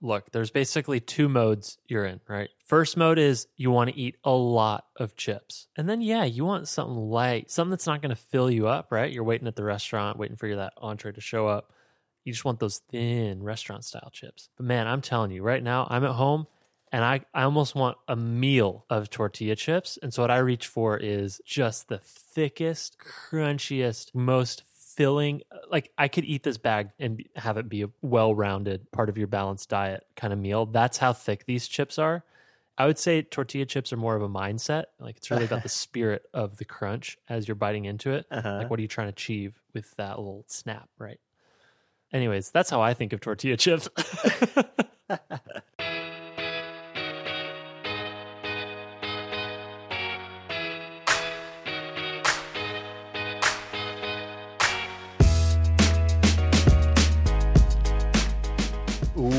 look, there's basically two modes you're in, right? First mode is you want to eat a lot of chips. And then, yeah, you want something light, something that's not going to fill you up, right? You're waiting at the restaurant, waiting for your, that entree to show up. You just want those thin restaurant style chips. But man, I'm telling you, right now, I'm at home and I, I almost want a meal of tortilla chips. And so what I reach for is just the thickest, crunchiest, most filling. Like I could eat this bag and have it be a well rounded part of your balanced diet kind of meal. That's how thick these chips are. I would say tortilla chips are more of a mindset. Like it's really about the spirit of the crunch as you're biting into it. Uh-huh. Like what are you trying to achieve with that little snap, right? Anyways, that's how I think of tortilla chips.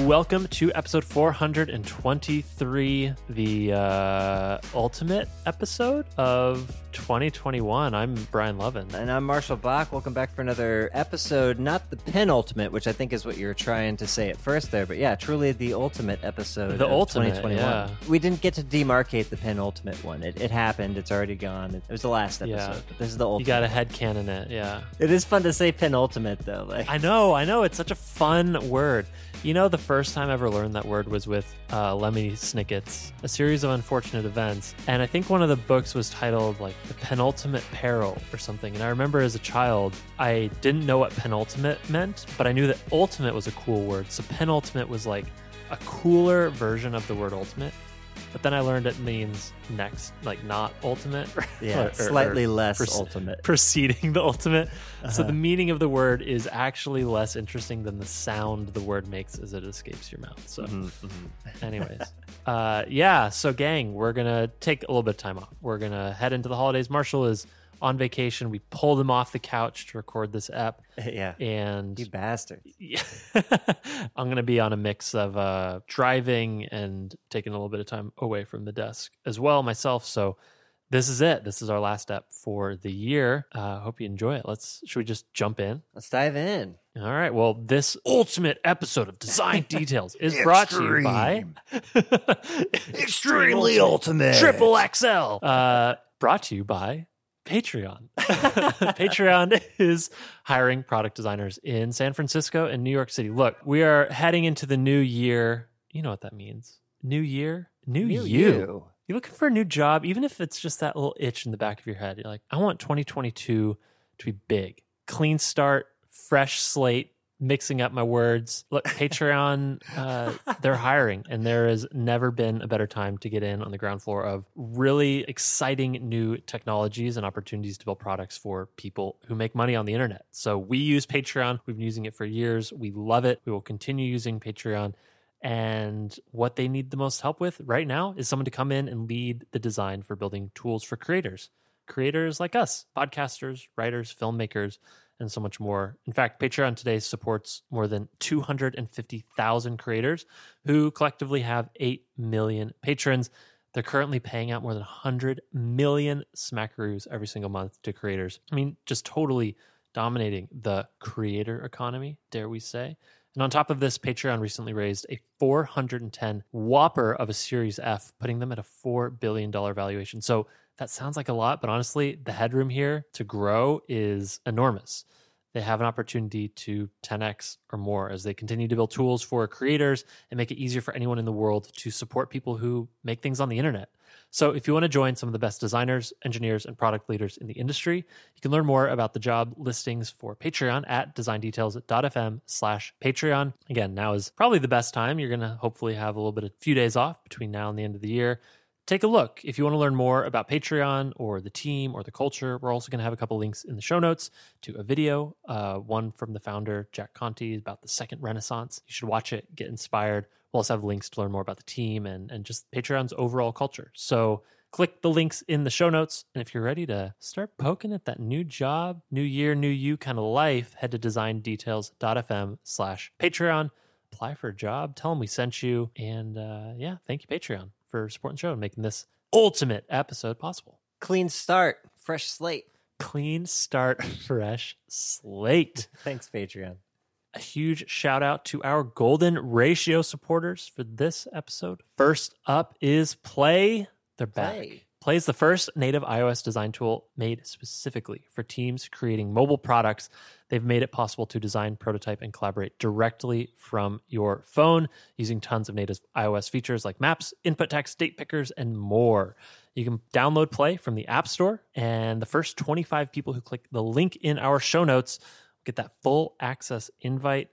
Welcome to episode 423, the uh, ultimate episode of 2021. I'm Brian Lovin. And I'm Marshall Bock. Welcome back for another episode. Not the penultimate, which I think is what you're trying to say at first there, but yeah, truly the ultimate episode. The ultimate, 2021. yeah. We didn't get to demarcate the penultimate one. It, it happened. It's already gone. It, was the last episode. Yeah. But this is the ultimate. You got a head canon it, yeah. It is fun to say penultimate though. Like I know, I know. It's such a fun word. You know, the first time I ever learned that word was with uh, Lemony Snicket's A Series of Unfortunate Events. And I think one of the books was titled, like, The Penultimate Peril or something. And I remember as a child, I didn't know what penultimate meant, but I knew that ultimate was a cool word. So penultimate was like a cooler version of the word ultimate. But then I learned it means next, like not ultimate. yeah, or- or- slightly or less pers- ultimate. preceding the ultimate. So Uh-huh. the meaning of the word is actually less interesting than the sound the word makes as it escapes your mouth. So, Mhm, mhm. anyways, uh, yeah. So, gang, we're gonna take a little bit of time off. We're gonna head into the holidays. Marshall is on vacation. We pulled him off the couch to record this app. yeah. and You bastard. yeah. I'm going to be on a mix of uh, driving and taking a little bit of time away from the desk as well myself. So this is it. This is our last step for the year. Uh, hope you enjoy it. Let's should we just jump in? Let's dive in. All right. Well, this ultimate episode of Design Details is brought to you by Extremely ultimate. Triple XL. Uh, brought to you by Patreon. Patreon is hiring product designers in San Francisco and New York City. Look, we are heading into the new year. You know what that means. New year, new, New you. you. You're looking for a new job, even if it's just that little itch in the back of your head. You're like, I want 2022 to be big, clean start, fresh slate, mixing up my words. Look, Patreon, uh, they're hiring, and there has never been a better time to get in on the ground floor of really exciting new technologies and opportunities to build products for people who make money on the internet. So we use Patreon. We've been using it for years. We love it. We will continue using Patreon. And what they need the most help with right now is someone to come in and lead the design for building tools for creators. Creators like us, podcasters, writers, filmmakers, and so much more. In fact, Patreon today supports more than 250,000 creators who collectively have 8 million patrons. They're currently paying out more than 100 million smackaroos every single month to creators. I mean, just totally dominating the creator economy, dare we say. And on top of this, Patreon recently raised a 410 whopper of a Series F, putting them at a $4 billion valuation. So that sounds like a lot, but honestly, the headroom here to grow is enormous. They have an opportunity to 10x or more as they continue to build tools for creators and make it easier for anyone in the world to support people who make things on the internet. So, if you want to join some of the best designers, engineers, and product leaders in the industry, you can learn more about the job listings for Patreon at designdetails.fm slash Patreon. Again, now is probably the best time. You're going to hopefully have a little bit of a few days off between now and the end of the year. Take a look. If you want to learn more about Patreon or the team or the culture, we're also going to have a couple links in the show notes to a video, uh, one from the founder, Jack Conte, about the second renaissance. You should watch it, get inspired. We'll also have links to learn more about the team and, and just Patreon's overall culture. So click the links in the show notes. And if you're ready to start poking at that new job, new year, new you kind of life, head to designdetails.fm slash Patreon. Apply for a job, tell them we sent you. And uh, yeah, thank you, Patreon, for supporting the show and making this ultimate episode possible. Clean start, fresh slate. Clean start, fresh slate. Thanks, Patreon. A huge shout out to our golden ratio supporters for this episode. First up is Play. They're back. Play. Play is the first native iOS design tool made specifically for teams creating mobile products. They've made it possible to design, prototype, and collaborate directly from your phone using tons of native iOS features like maps, input text, date pickers, and more. You can download Play from the App Store, and the first 25 people who click the link in our show notes get that full access invite.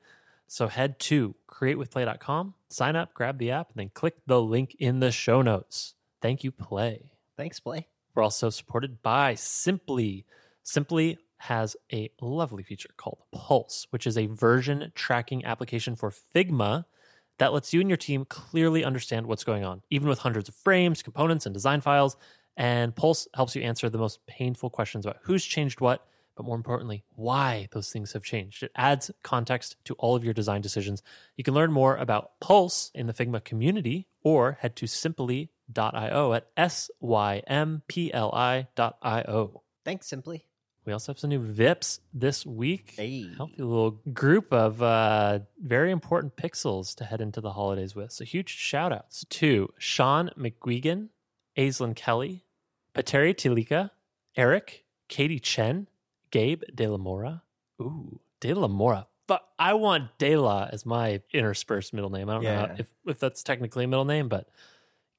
So head to createwithplay.com, sign up, grab the app, and then click the link in the show notes. Thank you, Play. Thanks, Play. We're also supported by Sympli. Sympli has a lovely feature called Pulse, which is a version tracking application for Figma that lets you and your team clearly understand what's going on, even with hundreds of frames, components, and design files. And Pulse helps you answer the most painful questions about who's changed what, but more importantly, why those things have changed. It adds context to all of your design decisions. You can learn more about Pulse in the Figma community or head to sympli.io at S-Y-M-P-L-I.io. Thanks, Sympli. We also have some new VIPs this week. Hey. Healthy little group of uh, very important pixels to head into the holidays with. So huge shout outs to Sean McGuigan, Aislinn Kelly, Pateri Tilika, Eric, Katie Chen, Gabe De La Mora. Ooh, De La Mora. But I want De La as my interspersed middle name. I don't know Yeah. how, if, if that's technically a middle name, but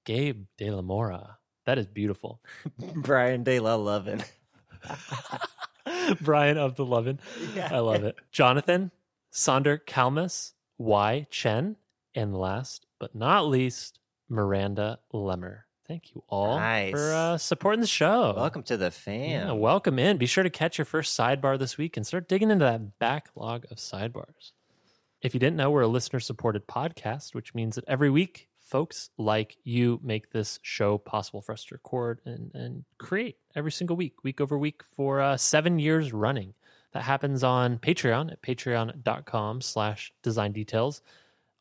Gabe De La Mora. That is beautiful. Brian De La Lovin. Brian of the Lovin. Yeah. I love it. Jonathan, Sonder Kalmus, Y Chen, and last but not least, Miranda Lemmer. Thank you all Nice. for uh, supporting the show. Welcome to the Yeah, fam. welcome in. Be sure to catch your first sidebar this week and start digging into that backlog of sidebars. If you didn't know, we're a listener supported podcast, which means that every week, folks like you make this show possible for us to record and, and create every single week, week over week, for uh, seven years running. That happens on Patreon at patreon.com slash design details.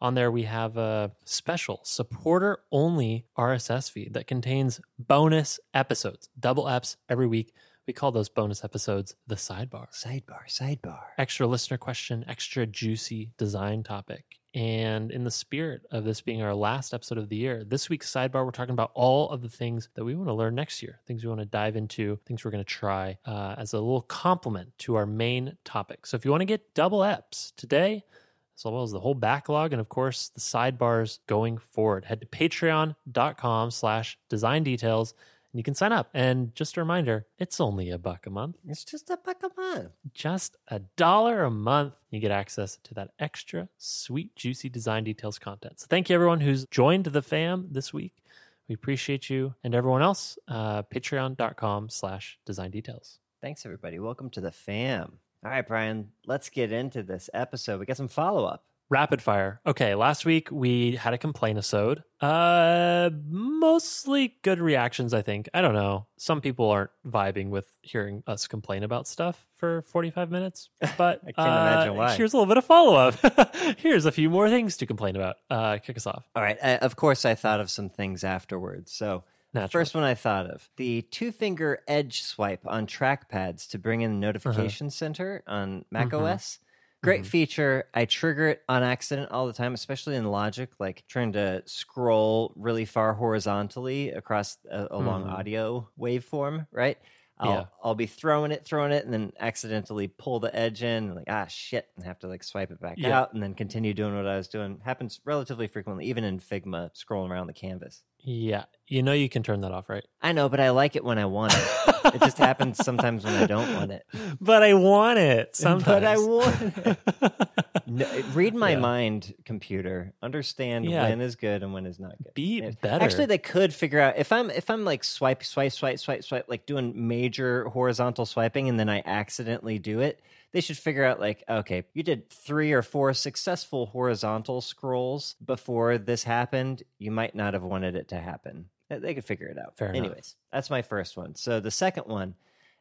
On there, we have a special supporter only RSS feed that contains bonus episodes, double apps every week. We call those bonus episodes the sidebar. Sidebar, sidebar. Extra listener question, extra juicy design topic. And in the spirit of this being our last episode of the year, this week's sidebar, we're talking about all of the things that we want to learn next year, things we want to dive into, things we're going to try uh, as a little complement to our main topic. So if you want to get double eps today, as well as the whole backlog and of course the sidebars going forward head to patreon.com slash design details you can sign up and just a reminder it's only a buck a month It's just a buck a month. just a dollar a month you get access to that extra sweet juicy design details content so thank you everyone who's joined the fam this week we appreciate you and everyone else uh, patreon.com slash design details Thanks, everybody. Welcome to the fam. All right, Brian, let's get into this episode. We got some follow up. Rapid fire. Okay, last week we had a complaint episode. Uh mostly good reactions, I think. I don't know. Some people aren't vibing with hearing us complain about stuff for 45 minutes, but I can't imagine uh, why. Here's a little bit of follow-up. here's a few more things to complain about. Uh kick us off. All right. I, of course, I thought of some things afterwards. So, Naturally. first one I thought of the two finger edge swipe on trackpads to bring in the notification center on Mac Mhm. OS. Great Mhm. feature. I trigger it on accident all the time, especially in Logic, like trying to scroll really far horizontally across a, a long Mhm. audio waveform, right? I'll, Yeah. I'll be throwing it, throwing it, and then accidentally pull the edge in, like, ah, shit, and have to like swipe it back Yeah. out and then continue doing what I was doing. Happens relatively frequently, even in Figma, scrolling around the canvas. Yeah. You know you can turn that off, right? I know, but I like it when I want it. it just happens sometimes when I don't want it. But I want it sometimes. But I want it. No, read my Yeah. mind, computer. Understand Yeah. when is good and when is not good. Be better. Actually, they could figure out if I'm if I'm like swipe, swipe, swipe, swipe, swipe, like doing major horizontal swiping, and then I accidentally do it. They should figure out like, okay, you did three or four successful horizontal scrolls before this happened. You might not have wanted it to happen. They- could figure it out. Fair enough. Anyways, that's my first one. So the second one,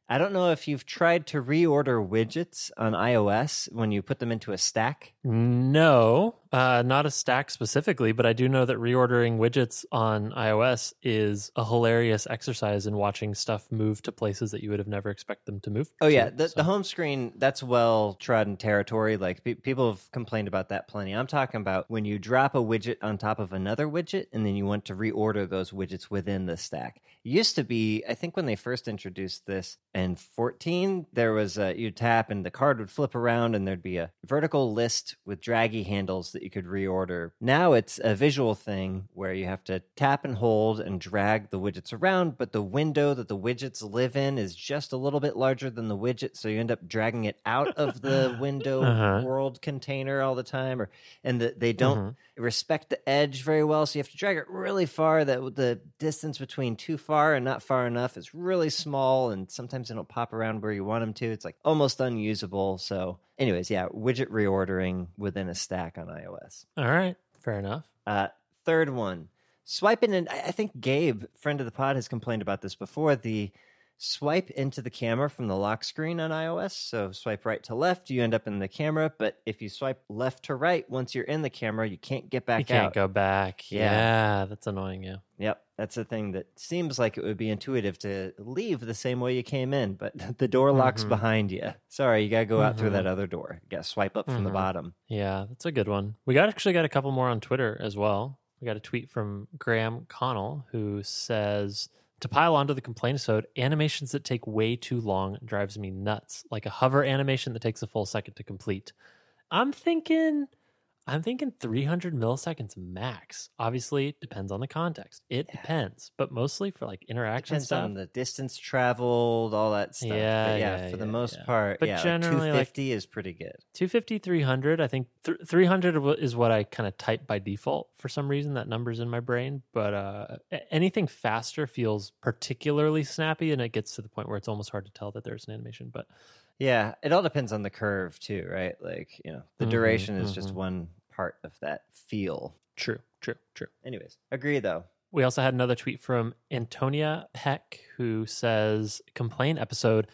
I don't know if you've tried to reorder widgets on iOS when you put them into a stack. No. Uh, not a stack specifically, but I do know that reordering widgets on iOS is a hilarious exercise in watching stuff move to places that you would have never expect them to move. Oh to. yeah, the, So- the home screen that's well trodden territory. Like pe- people have complained about that plenty. I'm talking about when you drop a widget on top of another widget, and then you want to reorder those widgets within the stack. It used to be, I think, when they first introduced this in 14, there was a, you tap and the card would flip around, and there'd be a vertical list with draggy handles that you could reorder. Now it's a visual thing where you have to tap and hold and drag the widgets around, but the window that the widgets live in is just a little bit larger than the widget, so you end up dragging it out of the window Uh-huh. world container all the time, or and the, they don't Mhm. respect the edge very well, so you have to drag it really far. That the distance between too far and not far enough is really small, and sometimes they don't pop around where you want them to. It's like almost unusable. So, anyways, yeah, widget reordering within a stack on iOS. All right, fair enough. Uh, third one, swiping in. I I think Gabe, friend of the pod, has complained about this before. The swipe into the camera from the lock screen on iOS. So swipe right to left, you end up in the camera. But if you swipe left to right, once you're in the camera, you can't get back you can't out. go back. Yeah. Yeah. that's annoying. Yeah. Yep, that's a thing that seems like it would be intuitive to leave the same way you came in, but the door locks Mhm. behind you. Sorry, you gotta go out through Mhm. that other door. You gotta swipe up from the Mhm. bottom. Yeah, that's a good one. We got actually got a couple more on Twitter as well. We got a tweet from Graham Connell who says to pile onto the complaint episode, animations that take way too long drives me nuts. Like a hover animation that takes a full second to complete. I'm thinking I'm thinking 300 milliseconds max. Obviously, it depends on the context. It Yeah. depends, but mostly for like interaction Depends stuff. on the distance traveled, all that stuff. Yeah, but yeah, yeah, for the yeah, most yeah. part, But yeah, generally, like- 250 is pretty good. 250 300 i think th- 300 is what i kind of type by default for some reason that number's in my brain but uh anything faster feels particularly snappy and it gets to the point where it's almost hard to tell that there's an animation but Yeah, it all depends on the curve too, right? Like, you know, the Mhm, duration is just mhm. one part of that feel. true true true Anyways, agree though. we also had another tweet from antonia peck who says complain episode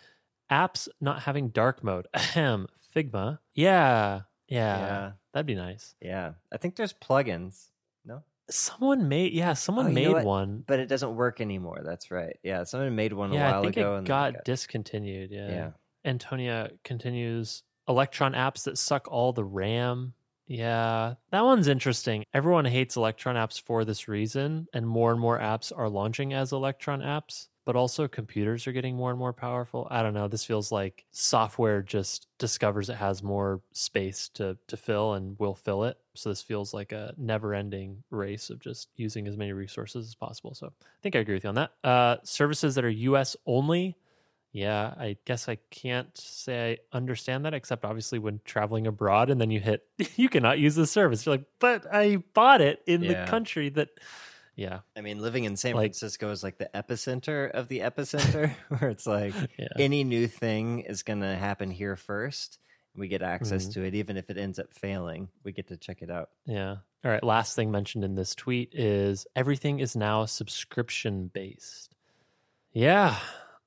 apps not having dark mode ahem figma yeah yeah, Yeah. that'd be nice Yeah. I think there's plugins. No? someone made yeah someone Oh, made one But it doesn't work anymore. That's right. Yeah, someone made one a yeah, while I think ago it and got, it discontinued. Yeah. Yeah. Antonia continues Electron apps that suck all the RAM. Yeah, that one's interesting. Everyone hates Electron apps for this reason, and more and more apps are launching as Electron apps, but also computers are getting more and more powerful. I don't know. This feels like software just discovers it has more space to, to fill and will fill it. So this feels like a never ending race of just using as many resources as possible. So I think I agree with you on that. Uh, services that are US only. Yeah, I guess I can't say I understand that, except obviously when traveling abroad and then you hit, you cannot use the service. You're like, but I bought it in Yeah. the country that, yeah, I mean, living in San Like- Francisco is like the epicenter of the epicenter, where it's like yeah. any new thing is going to happen here first. We get access Mhm. to it, even if it ends up failing. We get to check it out. Yeah. All right. Last thing mentioned in this tweet is everything is now subscription based. Yeah.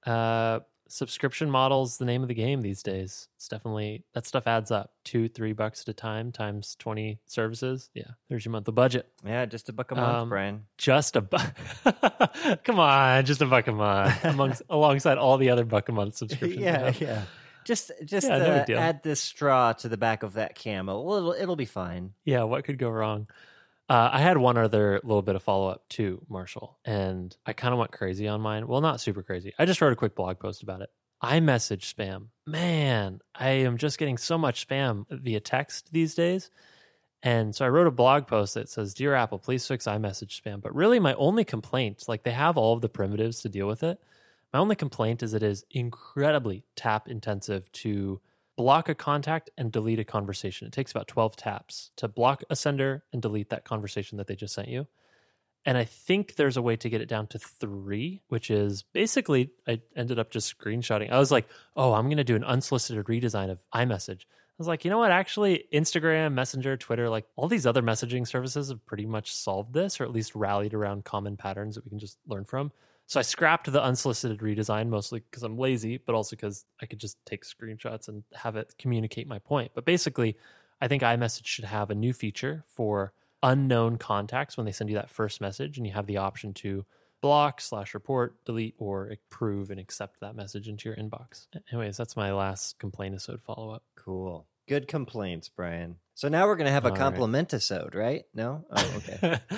Uh, subscription models the name of the game these days. It's definitely that stuff adds up. Two, three bucks at a time times twenty services. Yeah, there's your monthly budget. Yeah, just a buck a month, Um, Brian. Just a buck. Come on, just a buck a month amongst alongside all the other buck a month subscriptions. Yeah, yeah. Just, just Yeah, uh, deal. add this straw to the back of that camel. It'll, it'll be fine. Yeah, what could go wrong? Uh, I had one other little bit of follow up too, Marshall, and I kind of went crazy on mine. Well, not super crazy. I just wrote a quick blog post about it. iMessage spam. Man, I am just getting so much spam via text these days. And so I wrote a blog post that says, Dear Apple, please fix iMessage spam. But really, my only complaint, like they have all of the primitives to deal with it. My only complaint is it is incredibly tap intensive to block a contact and delete a conversation. It takes about 12 taps to block a sender and delete that conversation that they just sent you. And I think there's a way to get it down to three, which is basically, I ended up just screenshotting. I was like, oh, I'm going to do an unsolicited redesign of iMessage. I was like, you know what? Actually, Instagram, Messenger, Twitter, like all these other messaging services have pretty much solved this, or at least rallied around common patterns that we can just learn from. So I scrapped the unsolicited redesign mostly because I'm lazy, but also because I could just take screenshots and have it communicate my point. But basically, I think iMessage should have a new feature for unknown contacts when they send you that first message, and you have the option to block slash report delete or approve and accept that message into your inbox anyways that's my last complaint episode follow-up Cool. Good complaints, Brian. So now we're going to have a All right. compliment episode, right? No? Oh, okay.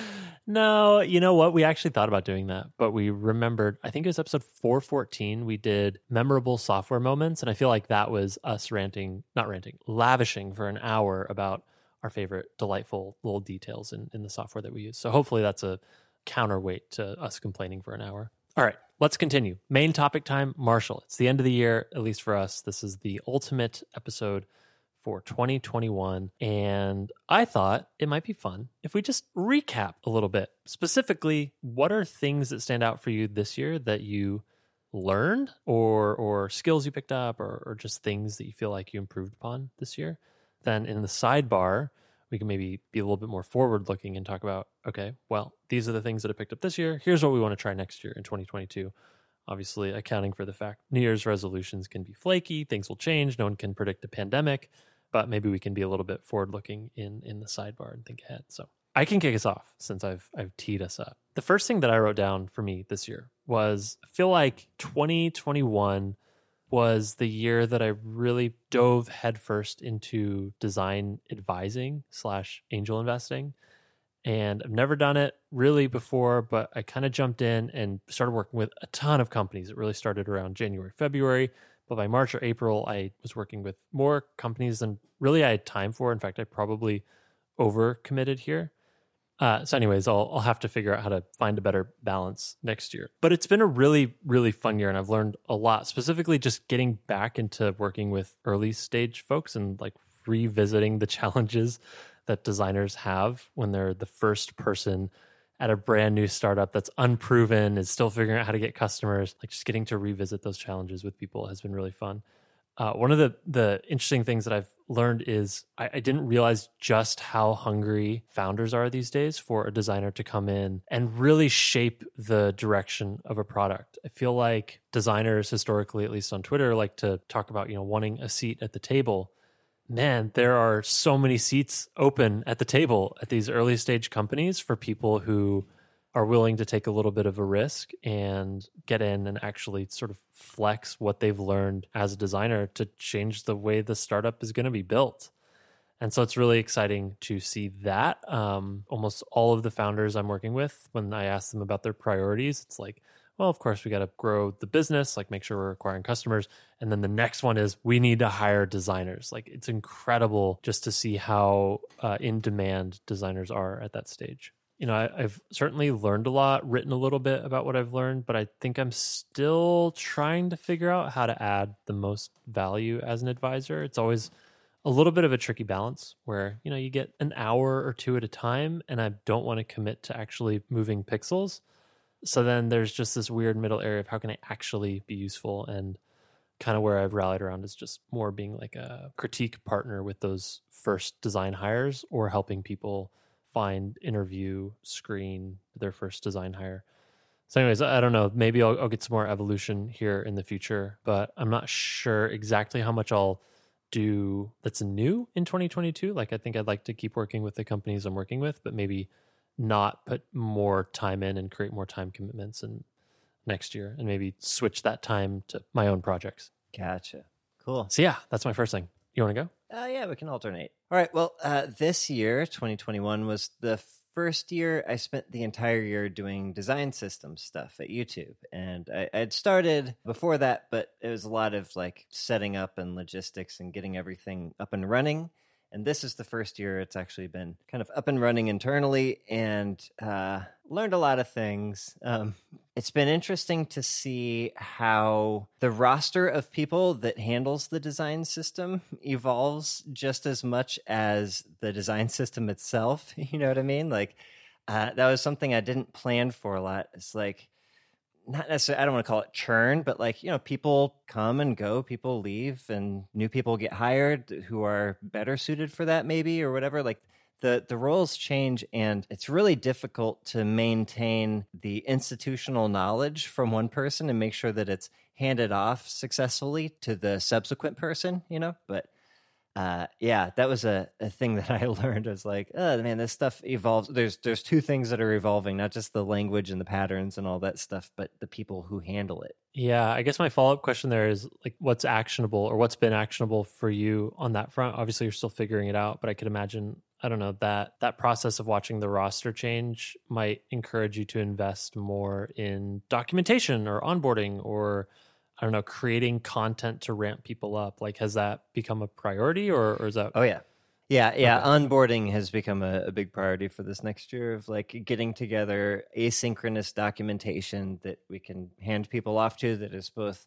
no you know what we actually thought about doing that but we remembered i think it was episode 414 we did memorable software moments and i feel like that was us ranting not ranting lavishing for an hour about our favorite delightful little details in, in the software that we use so hopefully that's a counterweight to us complaining for an hour all right let's continue main topic time marshall it's the end of the year at least for us this is the ultimate episode for 2021. And I thought it might be fun if we just recap a little bit. Specifically, what are things that stand out for you this year that you learned or or skills you picked up or, or just things that you feel like you improved upon this year? Then in the sidebar, we can maybe be a little bit more forward looking and talk about, okay, well, these are the things that I picked up this year. Here's what we want to try next year in 2022 obviously accounting for the fact New Year's resolutions can be flaky, things will change, no one can predict a pandemic, but maybe we can be a little bit forward looking in in the sidebar and think ahead. So I can kick us off since I've I've teed us up. The first thing that I wrote down for me this year was I feel like 2021 was the year that I really dove headfirst into design advising slash angel investing and I've never done it really before, but I kind of jumped in and started working with a ton of companies. It really started around January, February, but by March or April, I was working with more companies than really I had time for. In fact, I probably overcommitted here. Uh, so, anyways, I'll I'll have to figure out how to find a better balance next year. But it's been a really really fun year, and I've learned a lot. Specifically, just getting back into working with early stage folks and like revisiting the challenges that designers have when they're the first person at a brand new startup that's unproven is still figuring out how to get customers like just getting to revisit those challenges with people has been really fun. Uh, one of the the interesting things that i've learned is I, I didn't realize just how hungry founders are these days for a designer to come in and really shape the direction of a product. I feel like designers historically at least on twitter like to talk about you know wanting a seat at the table man, there are so many seats open at the table at these early stage companies for people who are willing to take a little bit of a risk and get in and actually sort of flex what they've learned as a designer to change the way the startup is going to be built. And so it's really exciting to see that. Um, almost all of the founders I'm working with, when I ask them about their priorities, it's like, well, of course, we got to grow the business, like make sure we're acquiring customers. And then the next one is we need to hire designers. Like it's incredible just to see how uh, in demand designers are at that stage. You know, I, I've certainly learned a lot, written a little bit about what I've learned, but I think I'm still trying to figure out how to add the most value as an advisor. It's always a little bit of a tricky balance where, you know, you get an hour or two at a time, and I don't want to commit to actually moving pixels so then there's just this weird middle area of how can I actually be useful and kind of where I've rallied around is just more being like a critique partner with those first design hires or helping people find interview screen their first design hire. So anyways, I don't know, maybe I'll, I'll get some more evolution here in the future, but I'm not sure exactly how much I'll do that's new in 2022. Like I think I'd like to keep working with the companies I'm working with, but maybe not put more time in and create more time commitments and next year and maybe switch that time to my own projects. Gotcha. Cool. So yeah, that's my first thing. You want to go? Uh, yeah, we can alternate. All right. Well, uh, this year, 2021, was the first year I spent the entire year doing design system stuff at YouTube. And I, I'd started before that, but it was a lot of like setting up and logistics and getting everything up and running. And this is the first year it's actually been kind of up and running internally and uh, learned a lot of things. Um, it's been interesting to see how the roster of people that handles the design system evolves just as much as the design system itself. You know what I mean? Like, uh, that was something I didn't plan for a lot. It's like, not necessarily, I don't want to call it churn, but like, you know, people come and go, people leave, and new people get hired who are better suited for that, maybe, or whatever. Like, the, the roles change, and it's really difficult to maintain the institutional knowledge from one person and make sure that it's handed off successfully to the subsequent person, you know? But uh, yeah, that was a, a thing that I learned. I was like, oh man, this stuff evolves. There's there's two things that are evolving, not just the language and the patterns and all that stuff, but the people who handle it. Yeah, I guess my follow up question there is like, what's actionable or what's been actionable for you on that front? Obviously, you're still figuring it out, but I could imagine I don't know that that process of watching the roster change might encourage you to invest more in documentation or onboarding or I don't know, creating content to ramp people up? Like, has that become a priority or, or is that? Oh, yeah. Yeah, yeah. Okay. Onboarding has become a, a, big priority for this next year of like getting together asynchronous documentation that we can hand people off to that is both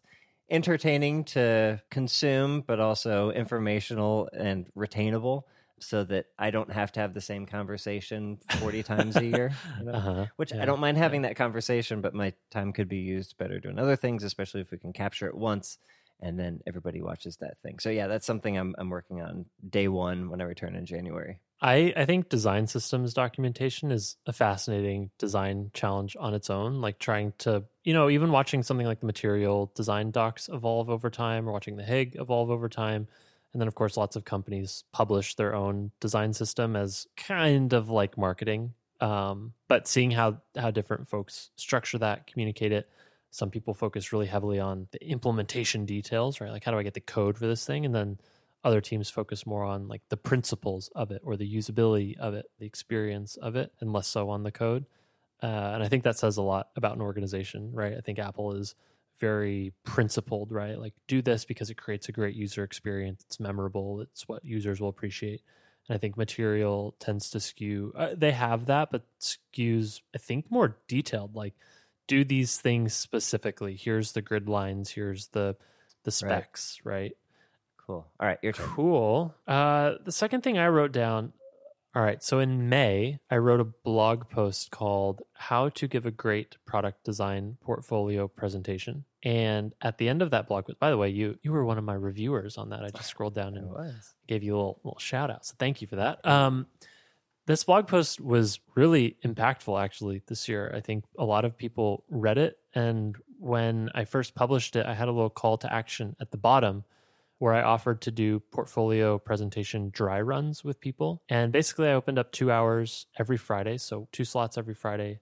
entertaining to consume, but also informational and retainable so that I don't have to have the same conversation 40 times a year. You know? uh-huh. Which yeah. I don't mind having that conversation, but my time could be used better doing other things, especially if we can capture it once and then everybody watches that thing. So yeah, that's something I'm I'm working on day one when I return in January. I, I think design systems documentation is a fascinating design challenge on its own. Like trying to, you know, even watching something like the material design docs evolve over time or watching the HIG evolve over time and then, of course, lots of companies publish their own design system as kind of like marketing. Um, but seeing how how different folks structure that, communicate it. Some people focus really heavily on the implementation details, right? Like how do I get the code for this thing, and then other teams focus more on like the principles of it or the usability of it, the experience of it, and less so on the code. Uh, and I think that says a lot about an organization, right? I think Apple is very principled, right? Like do this because it creates a great user experience. It's memorable. It's what users will appreciate. And I think material tends to skew. Uh, they have that, but skews I think more detailed. Like do these things specifically. Here's the grid lines. Here's the the specs, right? right? Cool. All right, your turn. Cool. Uh, the second thing I wrote down all right. So in May, I wrote a blog post called How to Give a Great Product Design Portfolio Presentation. And at the end of that blog post, by the way, you you were one of my reviewers on that. I just scrolled down and gave you a little, little shout out. So thank you for that. Um, this blog post was really impactful actually this year. I think a lot of people read it. And when I first published it, I had a little call to action at the bottom where I offered to do portfolio presentation dry runs with people. And basically, I opened up two hours every Friday. So, two slots every Friday.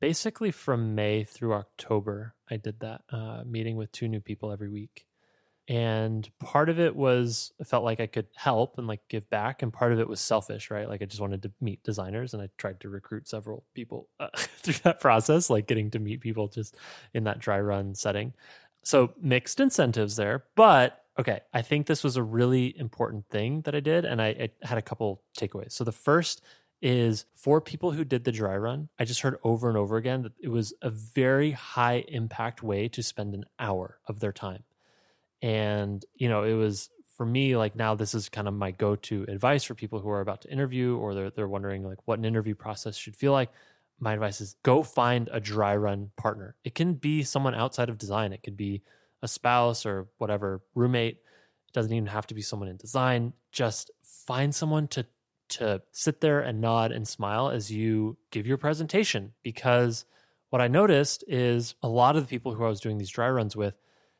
Basically, from May through October, I did that, uh, meeting with two new people every week. And part of it was, I felt like I could help and like give back. And part of it was selfish, right? Like I just wanted to meet designers and I tried to recruit several people uh, through that process, like getting to meet people just in that dry run setting. So mixed incentives there, but Okay, I think this was a really important thing that I did, and I, I, had a couple takeaways. So the first is for people who did the dry run, I just heard over and over again that it was a very high impact way to spend an hour of their time. And, you know, it was for me, like now this is kind of my go to advice for people who are about to interview or they're, they're wondering like what an interview process should feel like. My advice is go find a dry run partner. It can be someone outside of design, it could be a spouse or whatever roommate. It doesn't even have to be someone in design. Just find someone to to sit there and nod and smile as you give your presentation because what I noticed is a lot of the people who I was doing these dry runs with,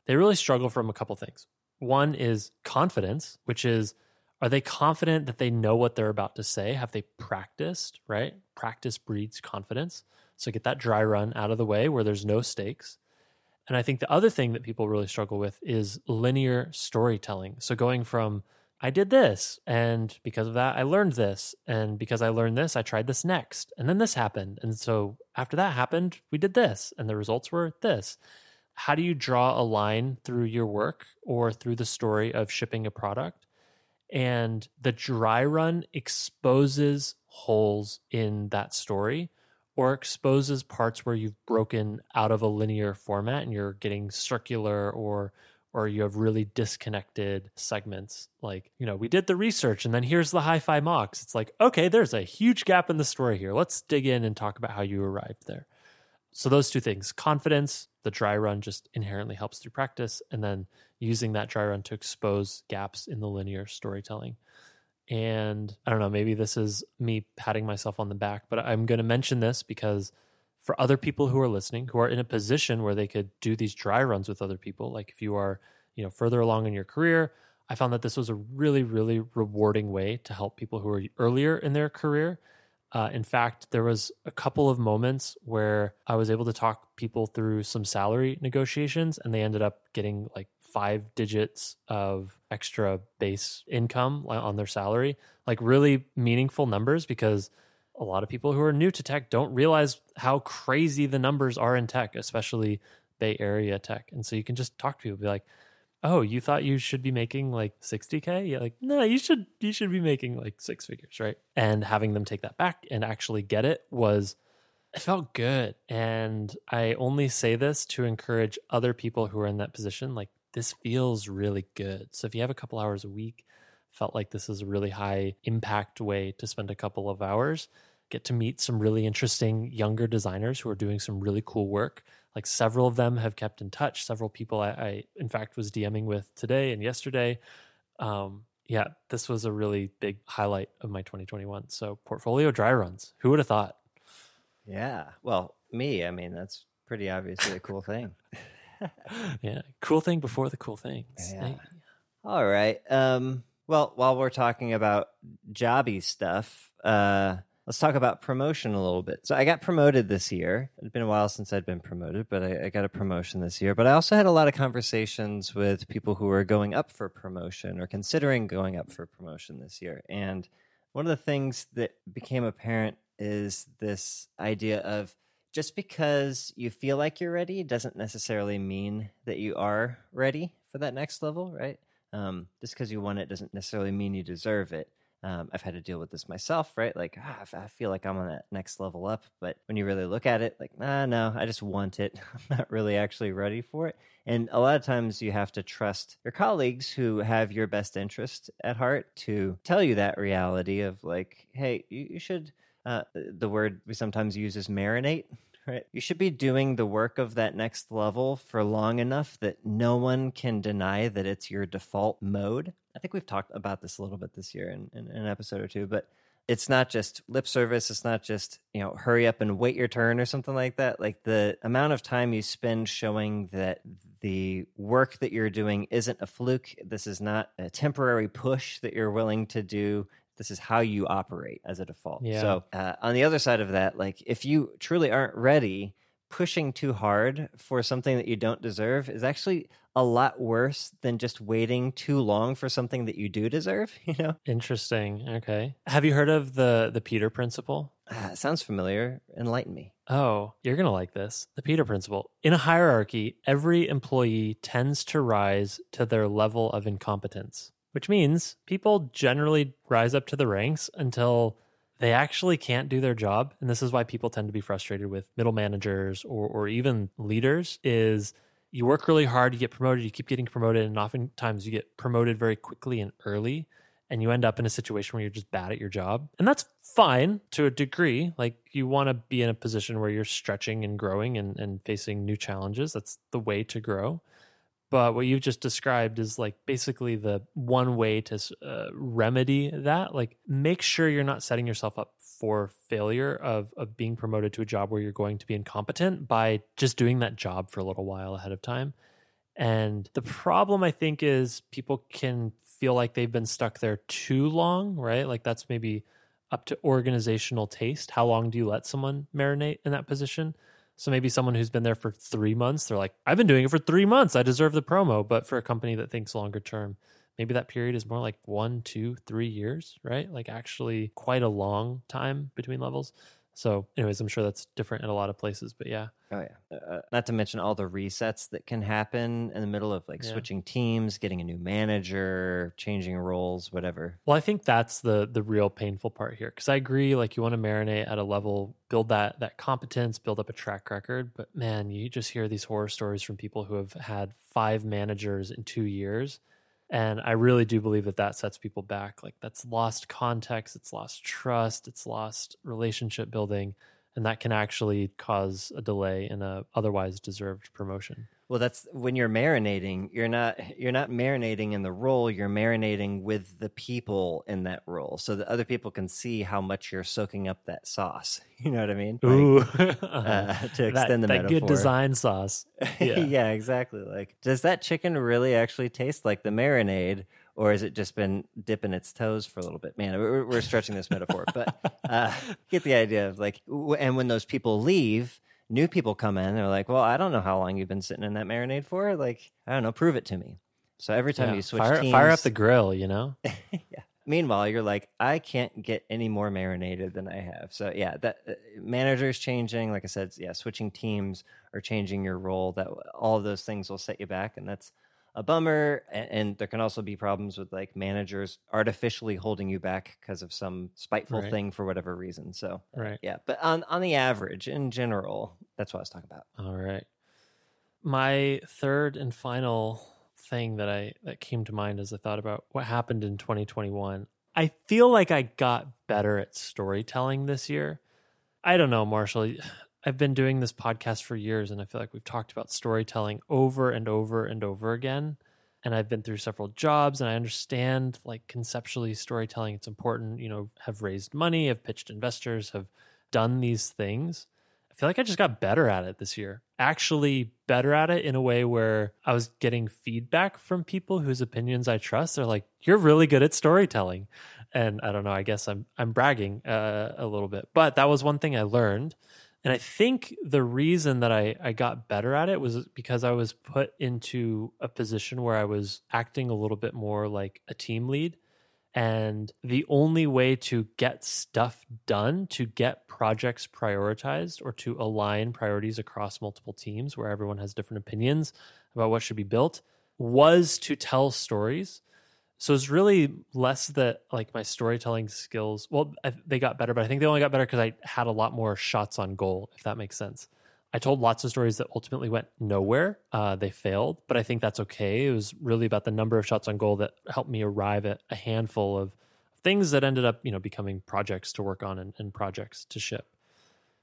they really struggle from a couple things. One is confidence, which is are they confident that they know what they're about to say? Have they practiced, right? Practice breeds confidence. So get that dry run out of the way where there's no stakes. And I think the other thing that people really struggle with is linear storytelling. So going from, I did this, and because of that, I learned this. And because I learned this, I tried this next. And then this happened. And so after that happened, we did this, and the results were this. How do you draw a line through your work or through the story of shipping a product? And the dry run exposes holes in that story or exposes parts where you've broken out of a linear format and you're getting circular or or you have really disconnected segments like you know we did the research and then here's the hi-fi mocks. It's like okay there's a huge gap in the story here. Let's dig in and talk about how you arrived there. So those two things confidence the dry run just inherently helps through practice and then using that dry run to expose gaps in the linear storytelling. And I don't know, maybe this is me patting myself on the back, but I'm going to mention this because for other people who are listening, who are in a position where they could do these dry runs with other people, like if you are, you know, further along in your career, I found that this was a really, really rewarding way to help people who are earlier in their career. Uh, in fact, there was a couple of moments where I was able to talk people through some salary negotiations, and they ended up getting like five digits of extra base income on their salary, like really meaningful numbers because a lot of people who are new to tech don't realize how crazy the numbers are in tech, especially Bay Area tech. And so you can just talk to people, be like, "Oh, you thought you should be making like 60k?" Yeah, like, "No, you should you should be making like six figures, right?" And having them take that back and actually get it was it felt good. And I only say this to encourage other people who are in that position like this feels really good. So if you have a couple hours a week, felt like this is a really high impact way to spend a couple of hours, get to meet some really interesting younger designers who are doing some really cool work. Like several of them have kept in touch. Several people I, I in fact, was DMing with today and yesterday. Um, yeah, this was a really big highlight of my 2021. So portfolio dry runs. Who would have thought? Yeah. Well, me. I mean, that's pretty obviously a cool thing. yeah, cool thing before the cool things. Yeah. All right. Um, well, while we're talking about jobby stuff, uh, let's talk about promotion a little bit. So I got promoted this year. It's been a while since I'd been promoted, but I, I got a promotion this year. But I also had a lot of conversations with people who are going up for promotion or considering going up for promotion this year. And one of the things that became apparent is this idea of just because you feel like you're ready doesn't necessarily mean that you are ready for that next level, right? Um, just because you want it doesn't necessarily mean you deserve it. Um, I've had to deal with this myself, right? Like, ah, I feel like I'm on that next level up, but when you really look at it, like, nah, no, I just want it. I'm not really actually ready for it. And a lot of times you have to trust your colleagues who have your best interest at heart to tell you that reality of like, hey, you, you should uh, the word we sometimes use is marinate. Right. You should be doing the work of that next level for long enough that no one can deny that it's your default mode. I think we've talked about this a little bit this year in, in, in an episode or two, but it's not just lip service. It's not just, you know, hurry up and wait your turn or something like that. Like the amount of time you spend showing that the work that you're doing isn't a fluke. This is not a temporary push that you're willing to do this is how you operate as a default. Yeah. So uh, on the other side of that, like if you truly aren't ready, pushing too hard for something that you don't deserve is actually a lot worse than just waiting too long for something that you do deserve you know? Interesting. Okay. Have you heard of the the peter principle? Uh, sounds familiar. Enlighten me. Oh you're gonna like this. The peter principle. In a hierarchy every employee tends to rise to their level of incompetence which means people generally rise up to the ranks until they actually can't do their job. And this is why people tend to be frustrated with middle managers or, or even leaders is you work really hard you get promoted you keep getting promoted and oftentimes you get promoted very quickly and early and you end up in a situation where you're just bad at your job. And that's fine to a degree. Like you want to be in a position where you're stretching and growing and, and facing new challenges. That's the way to grow but what you've just described is like basically the one way to uh, remedy that. Like, make sure you're not setting yourself up for failure of of being promoted to a job where you're going to be incompetent by just doing that job for a little while ahead of time. And the problem I think is people can feel like they've been stuck there too long, right? Like that's maybe up to organizational taste. How long do you let someone marinate in that position? So maybe someone who's been there for three months, they're like, I've been doing it for three months. I deserve the promo. But for a company that thinks longer term, maybe that period is more like one, two, three years, right? Like actually quite a long time between levels. So, anyways, I'm sure that's different in a lot of places, but yeah. Oh yeah. Uh, uh, not to mention all the resets that can happen in the middle of like yeah. switching teams, getting a new manager, changing roles, whatever. Well, I think that's the the real painful part here because I agree. Like you want to marinate at a level, build that that competence, build up a track record. But man, you just hear these horror stories from people who have had five managers in two years and I really do believe that that sets people back. Like that's lost context, it's lost trust, it's lost relationship building, and that can actually cause a delay in a otherwise deserved promotion. Well, that's when you're marinating. You're not you're not marinating in the role. You're marinating with the people in that role, so that other people can see how much you're soaking up that sauce. You know what I mean? Like, Ooh, uh, to extend that, the that metaphor. good design sauce. Yeah. yeah, exactly. Like, does that chicken really actually taste like the marinade, or has it just been dipping its toes for a little bit? Man, we're, we're stretching this metaphor, but uh, get the idea of like, w- and when those people leave, new people come in. They're like, "Well, I don't know how long you've been sitting in that marinade for. Like, I don't know. Prove it to me." So every time Yeah, you switch fire, teams, fire up the grill, you know? yeah. Meanwhile, you're like, I can't get any more marinated than I have. So yeah, that uh, managers changing, like I said, yeah, switching teams or changing your role. That all of those things will set you back, and that's a bummer. And, and there can also be problems with like managers artificially holding you back because of some spiteful Right. thing for whatever reason. So Right. yeah, but on on the average, in general, that's what I was talking about. All right. My third and final thing that I that came to mind as I thought about what happened in 2021. I feel like I got better at storytelling this year. I don't know, Marshall. I've been doing this podcast for years and I feel like we've talked about storytelling over and over and over again. And I've been through several jobs and I understand like conceptually storytelling it's important, you know, have raised money, have pitched investors, have done these things. I feel like I just got better at it this year. Actually, better at it in a way where I was getting feedback from people whose opinions I trust. They're like, "You're really good at storytelling," and I don't know. I guess I'm I'm bragging uh, a little bit, but that was one thing I learned. And I think the reason that I, I got better at it was because I was put into a position where I was acting a little bit more like a team lead. And the only way to get stuff done, to get projects prioritized, or to align priorities across multiple teams where everyone has different opinions about what should be built, was to tell stories. So it's really less that like my storytelling skills. Well, I, they got better, but I think they only got better because I had a lot more shots on goal. If that makes sense. I told lots of stories that ultimately went nowhere. Uh, they failed, but I think that's okay. It was really about the number of shots on goal that helped me arrive at a handful of things that ended up, you know, becoming projects to work on and, and projects to ship.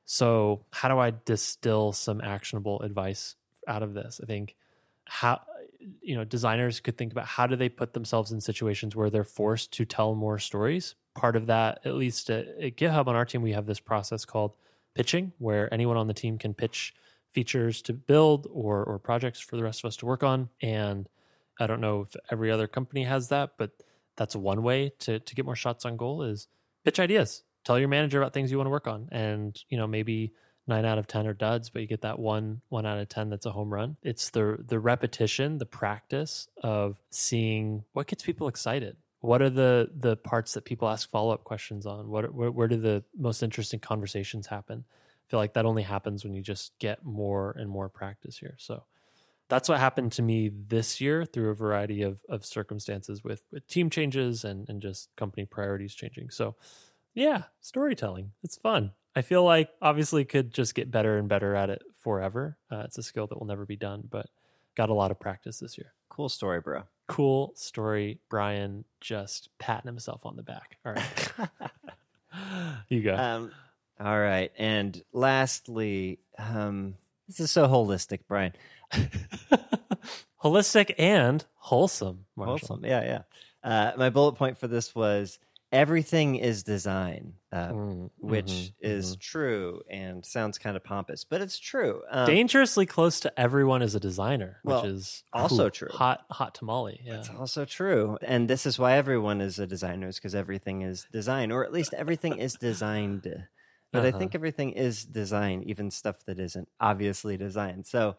So, how do I distill some actionable advice out of this? I think how you know designers could think about how do they put themselves in situations where they're forced to tell more stories. Part of that, at least at, at GitHub on our team, we have this process called pitching, where anyone on the team can pitch features to build or or projects for the rest of us to work on. And I don't know if every other company has that, but that's one way to to get more shots on goal is pitch ideas. Tell your manager about things you want to work on, and you know maybe nine out of ten are duds, but you get that one one out of ten that's a home run. It's the the repetition, the practice of seeing what gets people excited. What are the the parts that people ask follow up questions on? What where, where do the most interesting conversations happen? I feel like that only happens when you just get more and more practice here. So that's what happened to me this year through a variety of, of circumstances with, with team changes and, and just company priorities changing. So, yeah, storytelling. It's fun. I feel like obviously could just get better and better at it forever. Uh, it's a skill that will never be done, but got a lot of practice this year. Cool story, bro. Cool story. Brian just patting himself on the back. All right. you go. Um, all right, and lastly, um, this is so holistic, Brian. Holistic and wholesome. Marshall. Wholesome, yeah, yeah. Uh, my bullet point for this was everything is design, uh, Mm, which mhm, is mhm. true and sounds kind of pompous, but it's true. Um, dangerously close to everyone is a designer, Well, which is also ooh, true. Hot, hot tamale. Yeah. It's also true. And this is why everyone is a designer, is because everything is design, or at least everything is designed. But I Uh-huh. think everything is design, even stuff that isn't obviously designed. So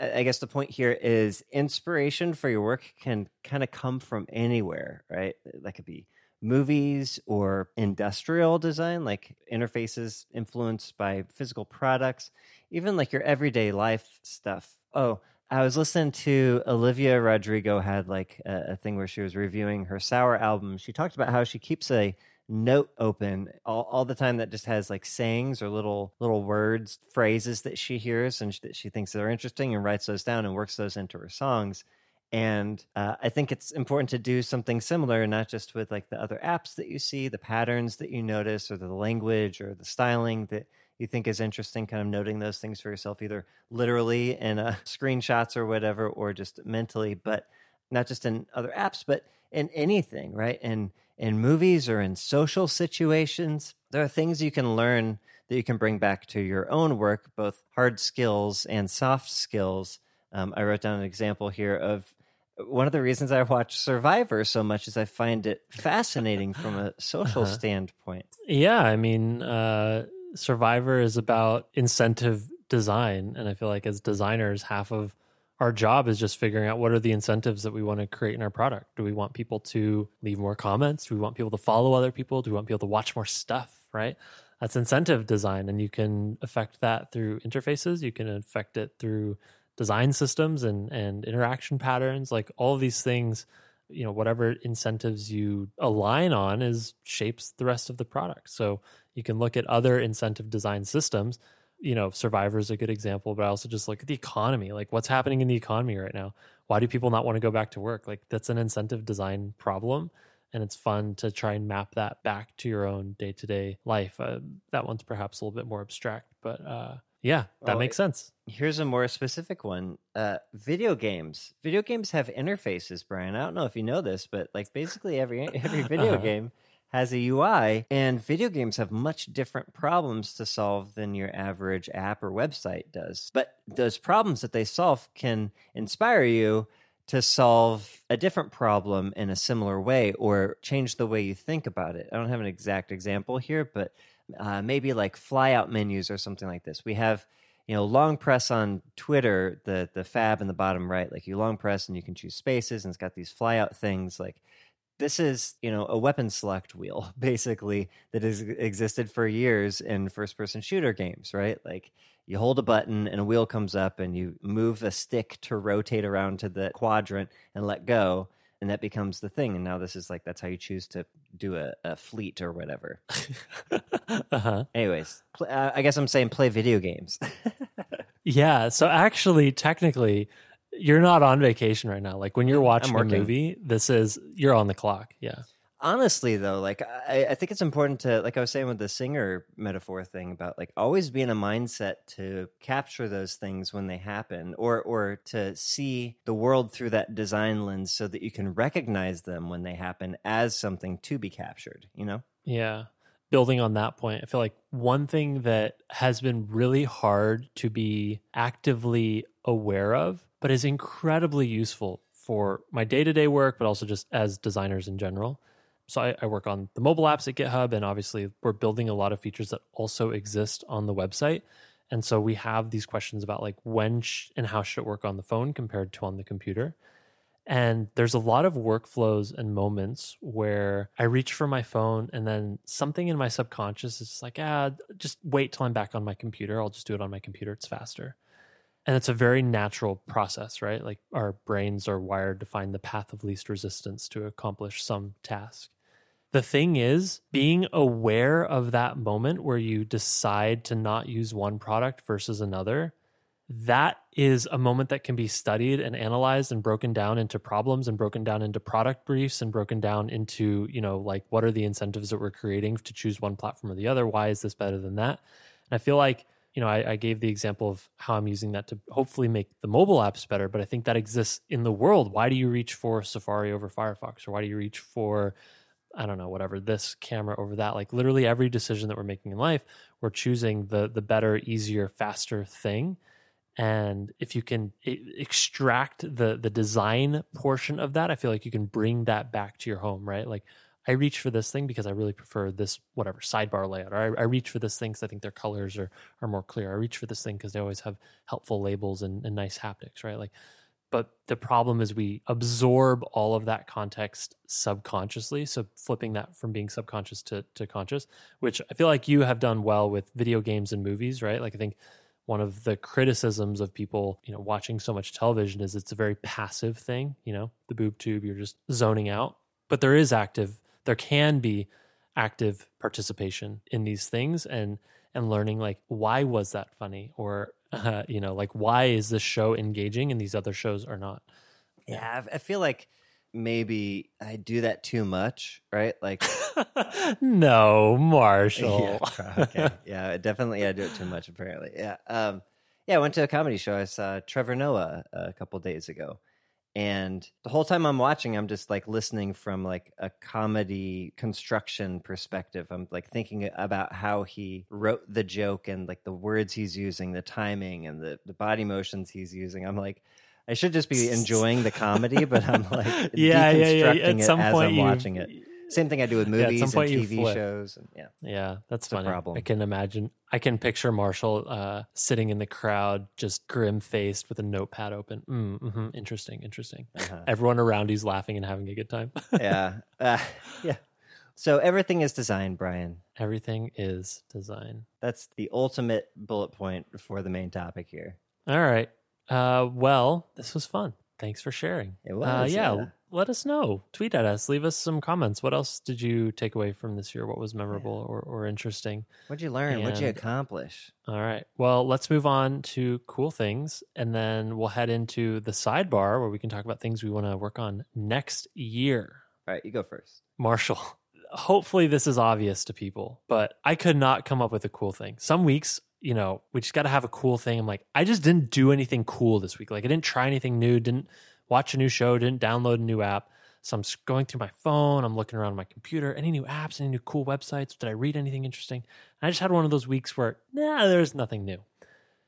I I guess the point here is inspiration for your work can kind of come from anywhere, right? That could be movies or industrial design, like interfaces influenced by physical products, even like your everyday life stuff. Oh, I was listening to Olivia Rodrigo had like a, a thing where she was reviewing her sour album. She talked about how she keeps a note open all, all the time that just has like sayings or little little words phrases that she hears and that she thinks are interesting and writes those down and works those into her songs and uh, i think it's important to do something similar not just with like the other apps that you see the patterns that you notice or the language or the styling that you think is interesting kind of noting those things for yourself either literally in uh, screenshots or whatever or just mentally but not just in other apps but in anything right? And in movies or in social situations there are things you can learn that you can bring back to your own work both hard skills and soft skills. Um, i wrote down an example here of one of the reasons I watch Survivor so much is I find it fascinating from a social Uh-huh. standpoint. Yeah, I mean, uh, Survivor is about incentive design, and I feel like as designers, half of our job is just figuring out what are the incentives that we want to create in our product. Do we want people to leave more comments? Do we want people to follow other people? Do we want people to watch more stuff? Right? That's incentive design, and you can affect that through interfaces. You can affect it through design systems and and interaction patterns. Like all these things you know whatever incentives you align on is shapes the rest of the product. So you can look at other incentive design systems. You know survivor is a good example but i also just look at the economy. Like what's happening in the economy right now? Why do people not want to go back to work? Like that's an incentive design problem and it's fun to try and map that back to your own day-to-day life. Uh, that one's perhaps a little bit more abstract but uh, yeah that Well, makes sense Here's a more specific one. Uh, video games. Video games have interfaces, Brian. I don't know if you know this, but like basically every every video Uh-huh. game has a UI, and video games have much different problems to solve than your average app or website does. But those problems that they solve can inspire you to solve a different problem in a similar way or change the way you think about it. I don't have an exact example here, but uh, maybe like flyout menus or something like this. We have you know long press on twitter the the fab in the bottom right. Like you long press and you can choose spaces and it's got these flyout things. Like this is you know a weapon select wheel basically that has existed for years in first person shooter games right? Like you hold a button and a wheel comes up and you move a stick to rotate around to the quadrant and let go and that becomes the thing and now this is like that's how you choose to do a, a fleet or whatever uh-huh anyways uh, i guess i'm saying play video games Yeah. So actually, technically, you're not on vacation right now. Like when you're watching a movie, this is you're on the clock. Yeah. Honestly though like I, I think it's important to like i was saying with the singer metaphor thing about like always be in a mindset to capture those things when they happen or or to see the world through that design lens so that you can recognize them when they happen as something to be captured you know Yeah. Building on that point, I feel like one thing that has been really hard to be actively aware of, but is incredibly useful for my day to day work, but also just as designers in general. So I, I work on the mobile apps at GitHub, and obviously we're building a lot of features that also exist on the website. And so we have these questions about like when sh- and how should it work on the phone compared to on the computer. And there's a lot of workflows and moments where I reach for my phone and then something in my subconscious is just like, ah, just wait till I'm back on my computer. I'll just do it on my computer. It's faster. And it's a very natural process, right? Like our brains are wired to find the path of least resistance to accomplish some task. The thing is, being aware of that moment where you decide to not use one product versus another that is a moment that can be studied and analyzed and broken down into problems and broken down into product briefs and broken down into you know like what are the incentives that we're creating to choose one platform or the other? Why is this better than that? And i feel like you know I, I gave the example of how i'm using that to hopefully make the mobile apps better but i think that exists in the world. Why do you reach for safari over firefox? Or why do you reach for I don't know, whatever, this camera over that. Like literally every decision that we're making in life, we're choosing the the better, easier, faster thing. And if you can extract the the design portion of that, I feel like you can bring that back to your home, right? Like I reach for this thing because I really prefer this whatever sidebar layout, or I, I reach for this thing because I think their colors are are more clear. I reach for this thing because they always have helpful labels and, and nice haptics, right? Like but the problem is we absorb all of that context subconsciously. So flipping that from being subconscious to, to conscious which i feel like you have done well with video games and movies right? Like i think one of the criticisms of people you know watching so much television is it's a very passive thing you know the boob tube you're just zoning out. But there is active there can be active participation in these things and and learning like why was that funny? Or uh, you know like why is this show engaging and these other shows are not yeah I- i feel like maybe i do that too much right like no marshall Yeah, okay. yeah, definitely I do it too much apparently. Yeah. Um yeah, I went to a comedy show. I saw Trevor Noah a couple days ago. And the whole time I'm watching, I'm just like listening from like a comedy construction perspective. I'm like thinking about how he wrote the joke and like the words he's using, the timing and the, the body motions he's using. I'm like, I should just be enjoying the comedy, but I'm like Yeah, yeah, yeah. deconstructing At some it as point I'm watching it. Same thing I do with Yeah, movies some and TV shows. And, yeah. Yeah, that's a funny. problem. I can imagine. I can picture Marshall uh, sitting in the crowd, just grim faced with a notepad open. Mm, hmm Interesting, interesting. Uh-huh. Everyone around he's laughing and having a good time. yeah. Uh, yeah. So everything is designed, Brian. Everything is design. That's the ultimate bullet point for the main topic here. All right. Uh, well, this was fun. Thanks for sharing. It uh, was, yeah, yeah. Let us know. Tweet at us. Leave us some comments. What else did you take away from this year? What was memorable or, or interesting? What'd you learn? What'd you accomplish? All right. Well, let's move on to cool things, and then we'll head into the sidebar where we can talk about things we want to work on next year. All right, you go first. Marshall, hopefully this is obvious to people, but I could not come up with a cool thing. Some weeks, you know, we just got to have a cool thing. I'm like, I just didn't do anything cool this week. Like, I didn't try anything new, didn't watch a new show, didn't download a new app. So I'm going through my phone, I'm looking around my computer, any new apps, any new cool websites. Did I read anything interesting? And I just had one of those weeks where, nah, there's nothing new.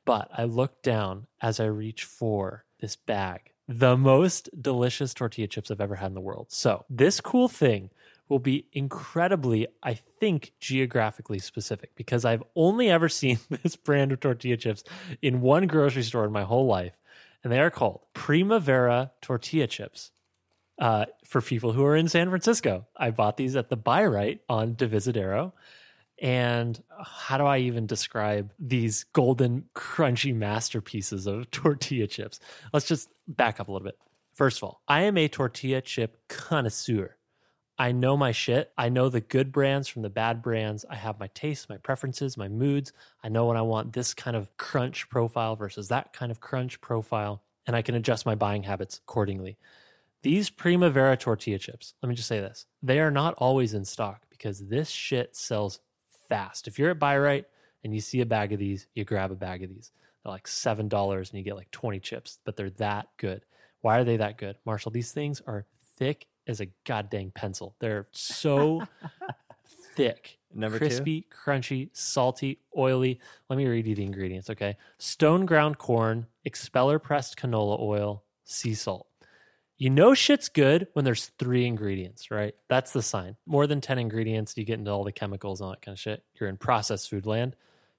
But I look down as I reach for this bag, the most delicious tortilla chips I've ever had in the world. So, this cool thing will be incredibly, I think, geographically specific because I've only ever seen this brand of tortilla chips in one grocery store in my whole life. And they are called Primavera tortilla chips. Uh, for people who are in San Francisco, I bought these at the Bi-Rite on Divisadero. And how do I even describe these golden, crunchy masterpieces of tortilla chips? Let's just back up a little bit. First of all, I am a tortilla chip connoisseur. I know my shit. I know the good brands from the bad brands. I have my tastes, my preferences, my moods. I know when I want this kind of crunch profile versus that kind of crunch profile, and I can adjust my buying habits accordingly. These Primavera tortilla chips, let me just say this they are not always in stock because this shit sells fast. If you're at Bi-Rite and you see a bag of these, you grab a bag of these. They're like $7 and you get like 20 chips, but they're that good. Why are they that good? Marshall, these things are thick as a goddamn pencil. They're so thick. Number two? crispy, crunchy, salty, oily. Let me read you the ingredients, okay? Stone ground corn, expeller pressed canola oil, sea salt. You know shit's good when there's three ingredients, right? That's the sign. More than 10 ingredients, you get into all the chemicals and all that kind of shit. You're in processed food land.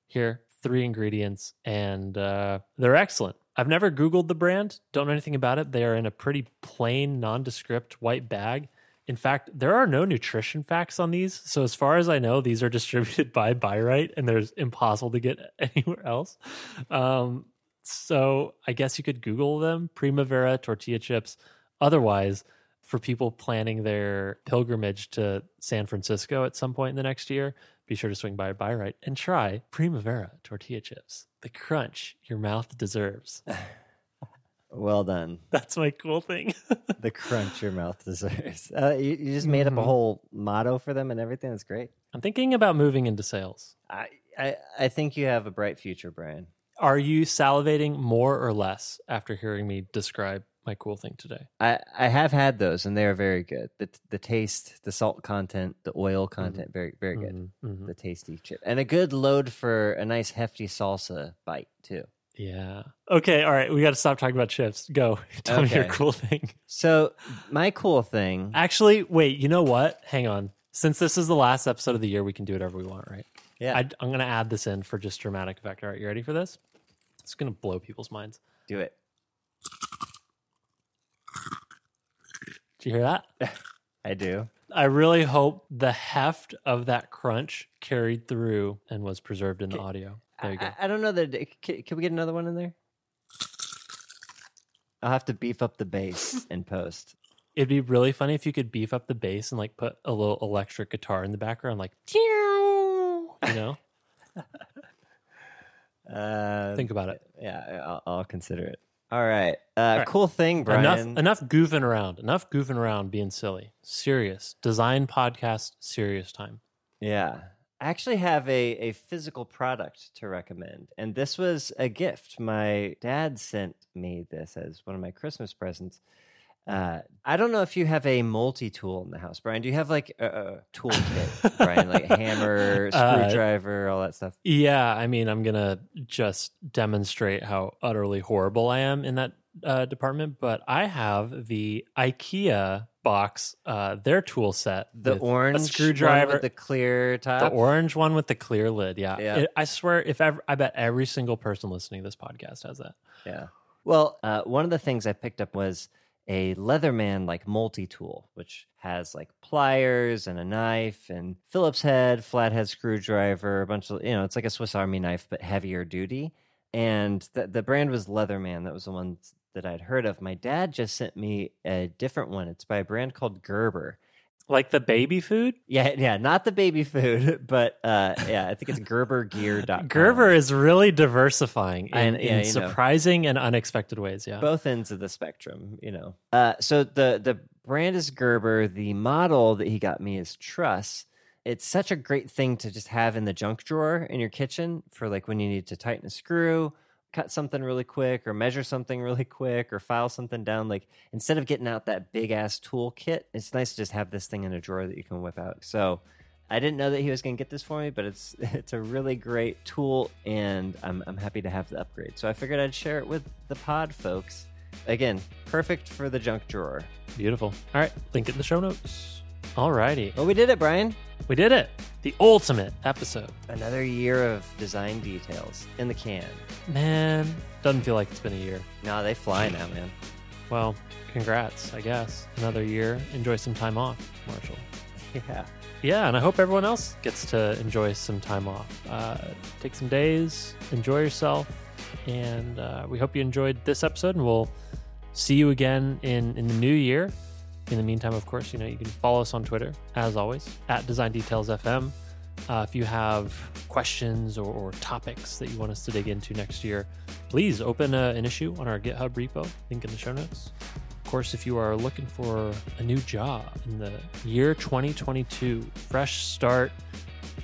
Here, three ingredients, and uh, they're excellent. I've never Googled the brand, don't know anything about it. They are in a pretty plain, nondescript white bag. In fact, there are no nutrition facts on these. So, as far as I know, these are distributed by Bi-Rite, and there's impossible to get anywhere else. Um, so, I guess you could Google them Primavera tortilla chips. Otherwise, for people planning their pilgrimage to San Francisco at some point in the next year, be sure to swing by Bi-Rite and try Primavera tortilla chips. The crunch your mouth deserves. Well done. That's my cool thing. The crunch your mouth deserves. Uh, you, you just made up a Mhm. whole motto for them and everything. That's great. I'm thinking about moving into sales. I, I, I think you have a bright future, Brian. Are you salivating more or less after hearing me describe my cool thing today? I, I have had those and they are very good. The the taste, the salt content, the oil content, very very good. Mhm, mhm. The tasty chip and a good load for a nice hefty salsa bite too. Yeah. Okay. All right. We got to stop talking about chips. Go. Tell me your cool thing. So my cool thing, Actually, wait. You know what? Hang on. Since this is the last episode of the year, we can do whatever we want, right? yeah, I, I'm going to add this in for just dramatic effect. All right. You ready for this? It's going to blow people's minds. do it. Do you hear that? I do. I really hope the heft of that crunch carried through and was preserved in the audio. There you go. I, I don't know that. Can, can we get another one in there? I'll have to beef up the bass in post. It'd be really funny if you could beef up the bass and like put a little electric guitar in the background, like, you know? Uh, Think about it. Yeah, I'll, I'll consider it. All right. Uh, right. Cool thing, Brian. Enough, enough goofing around. Enough goofing around, being silly. Serious design podcast. Serious time. Yeah. I actually have a, a physical product to recommend. And this was a gift. My dad sent me this as one of my Christmas presents. Uh, I don't know if you have a multi tool in the house, Brian. Do you have like a, a tool kit, Brian? Like hammer, Uh, screwdriver, all that stuff? Yeah, I mean, I'm gonna just demonstrate how utterly horrible I am in that uh, department, but I have the IKEA box, uh, their tool set. The orange screwdriver, with the clear top, the orange one with the clear lid. Yeah, Yeah. It- I swear, if ever, I bet every single person listening to this podcast has that. Yeah. Well, uh, one of the things I picked up was a Leatherman like multi tool, which has like pliers and a knife and Phillips head, flathead screwdriver, a bunch of you know, it's like a Swiss Army knife but heavier duty. And the the brand was Leatherman. That was the one that I'd heard of. My dad just sent me a different one. It's by a brand called Gerber. Like the baby food. Yeah, yeah, not the baby food, but uh, yeah, I think it's GerberGear.com. Gerber is really diversifying in, And- yeah, in you know. surprising and unexpected ways. Yeah. both ends of the spectrum, you know. Uh, so the the brand is Gerber. The model that he got me is Truss. It's such a great thing to just have in the junk drawer in your kitchen for like when you need to tighten a screw, cut something really quick, or measure something really quick, or file something down. Like instead of getting out that big ass toolkit it's nice to just have this thing in a drawer that you can whip out. So. I didn't know that he was going to get this for me, but it's it's a really great tool, and I'm I'm happy to have the upgrade. So I figured I'd share it with the pod folks. Again, perfect for the junk drawer. Beautiful. All right. Link in the show notes. All righty. Well, we did it, Brian. We did it. The ultimate episode. Another year of design details in the can. Man, doesn't feel like it's been a year. No, they fly now, man. Well, congrats, I guess. Another year. Enjoy some time off, Marshall. Yeah. Yeah, and I hope everyone else gets to enjoy some time off. Uh, take some days, enjoy yourself, and uh, we hope you enjoyed this episode. And we'll see you again in in the new year. In the meantime, of course, you know you can follow us on Twitter as always at Design Details FM. Uh, if you have questions or, or topics that you want us to dig into next year, please open a, an issue on our GitHub repo. Link in the show notes. Of course, if you are looking for a new job in the year 2022, fresh start,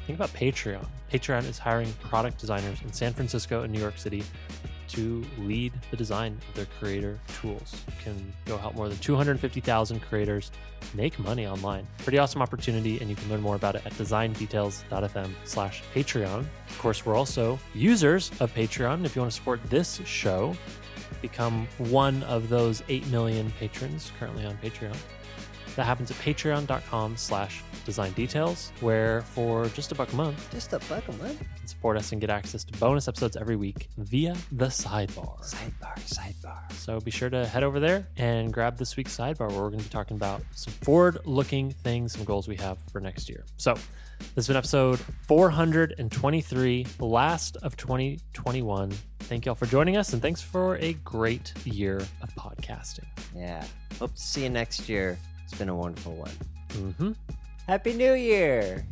think about Patreon. Patreon is hiring product designers in San Francisco and New York City to lead the design of their creator tools. You can go help more than 250,000 creators make money online. Pretty awesome opportunity, and you can learn more about it at designdetails.fm slash Patreon. Of course, we're also users of Patreon. If you want to support this show, become one of those 8 million patrons currently on Patreon. That happens at patreon.com slash design details, where for just a buck a month, Just a buck a month. you can support us and get access to bonus episodes every week via the sidebar. Sidebar, sidebar. So be sure to head over there and grab this week's sidebar where we're going to be talking about some forward looking things, some goals we have for next year. So this has been episode 423, last of 2021. Thank you all for joining us and thanks for a great year of podcasting. Yeah. Hope to see you next year. It's been a wonderful one. Mm-hmm. Happy New Year.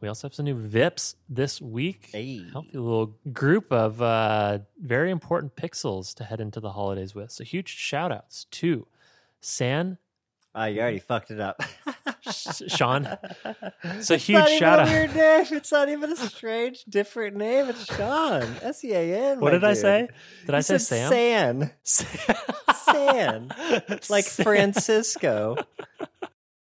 We also have some new VIPs this week. Hey. Healthy little group of uh, very important pixels to head into the holidays with. So huge shout outs to San Ah, you already fucked it up. Sean. So It's huge not even shout a out. weird name. It's not even a strange, different name. It's Sean. S E A N. What did I say? Did I say Sam? San. San. Like San. Francisco.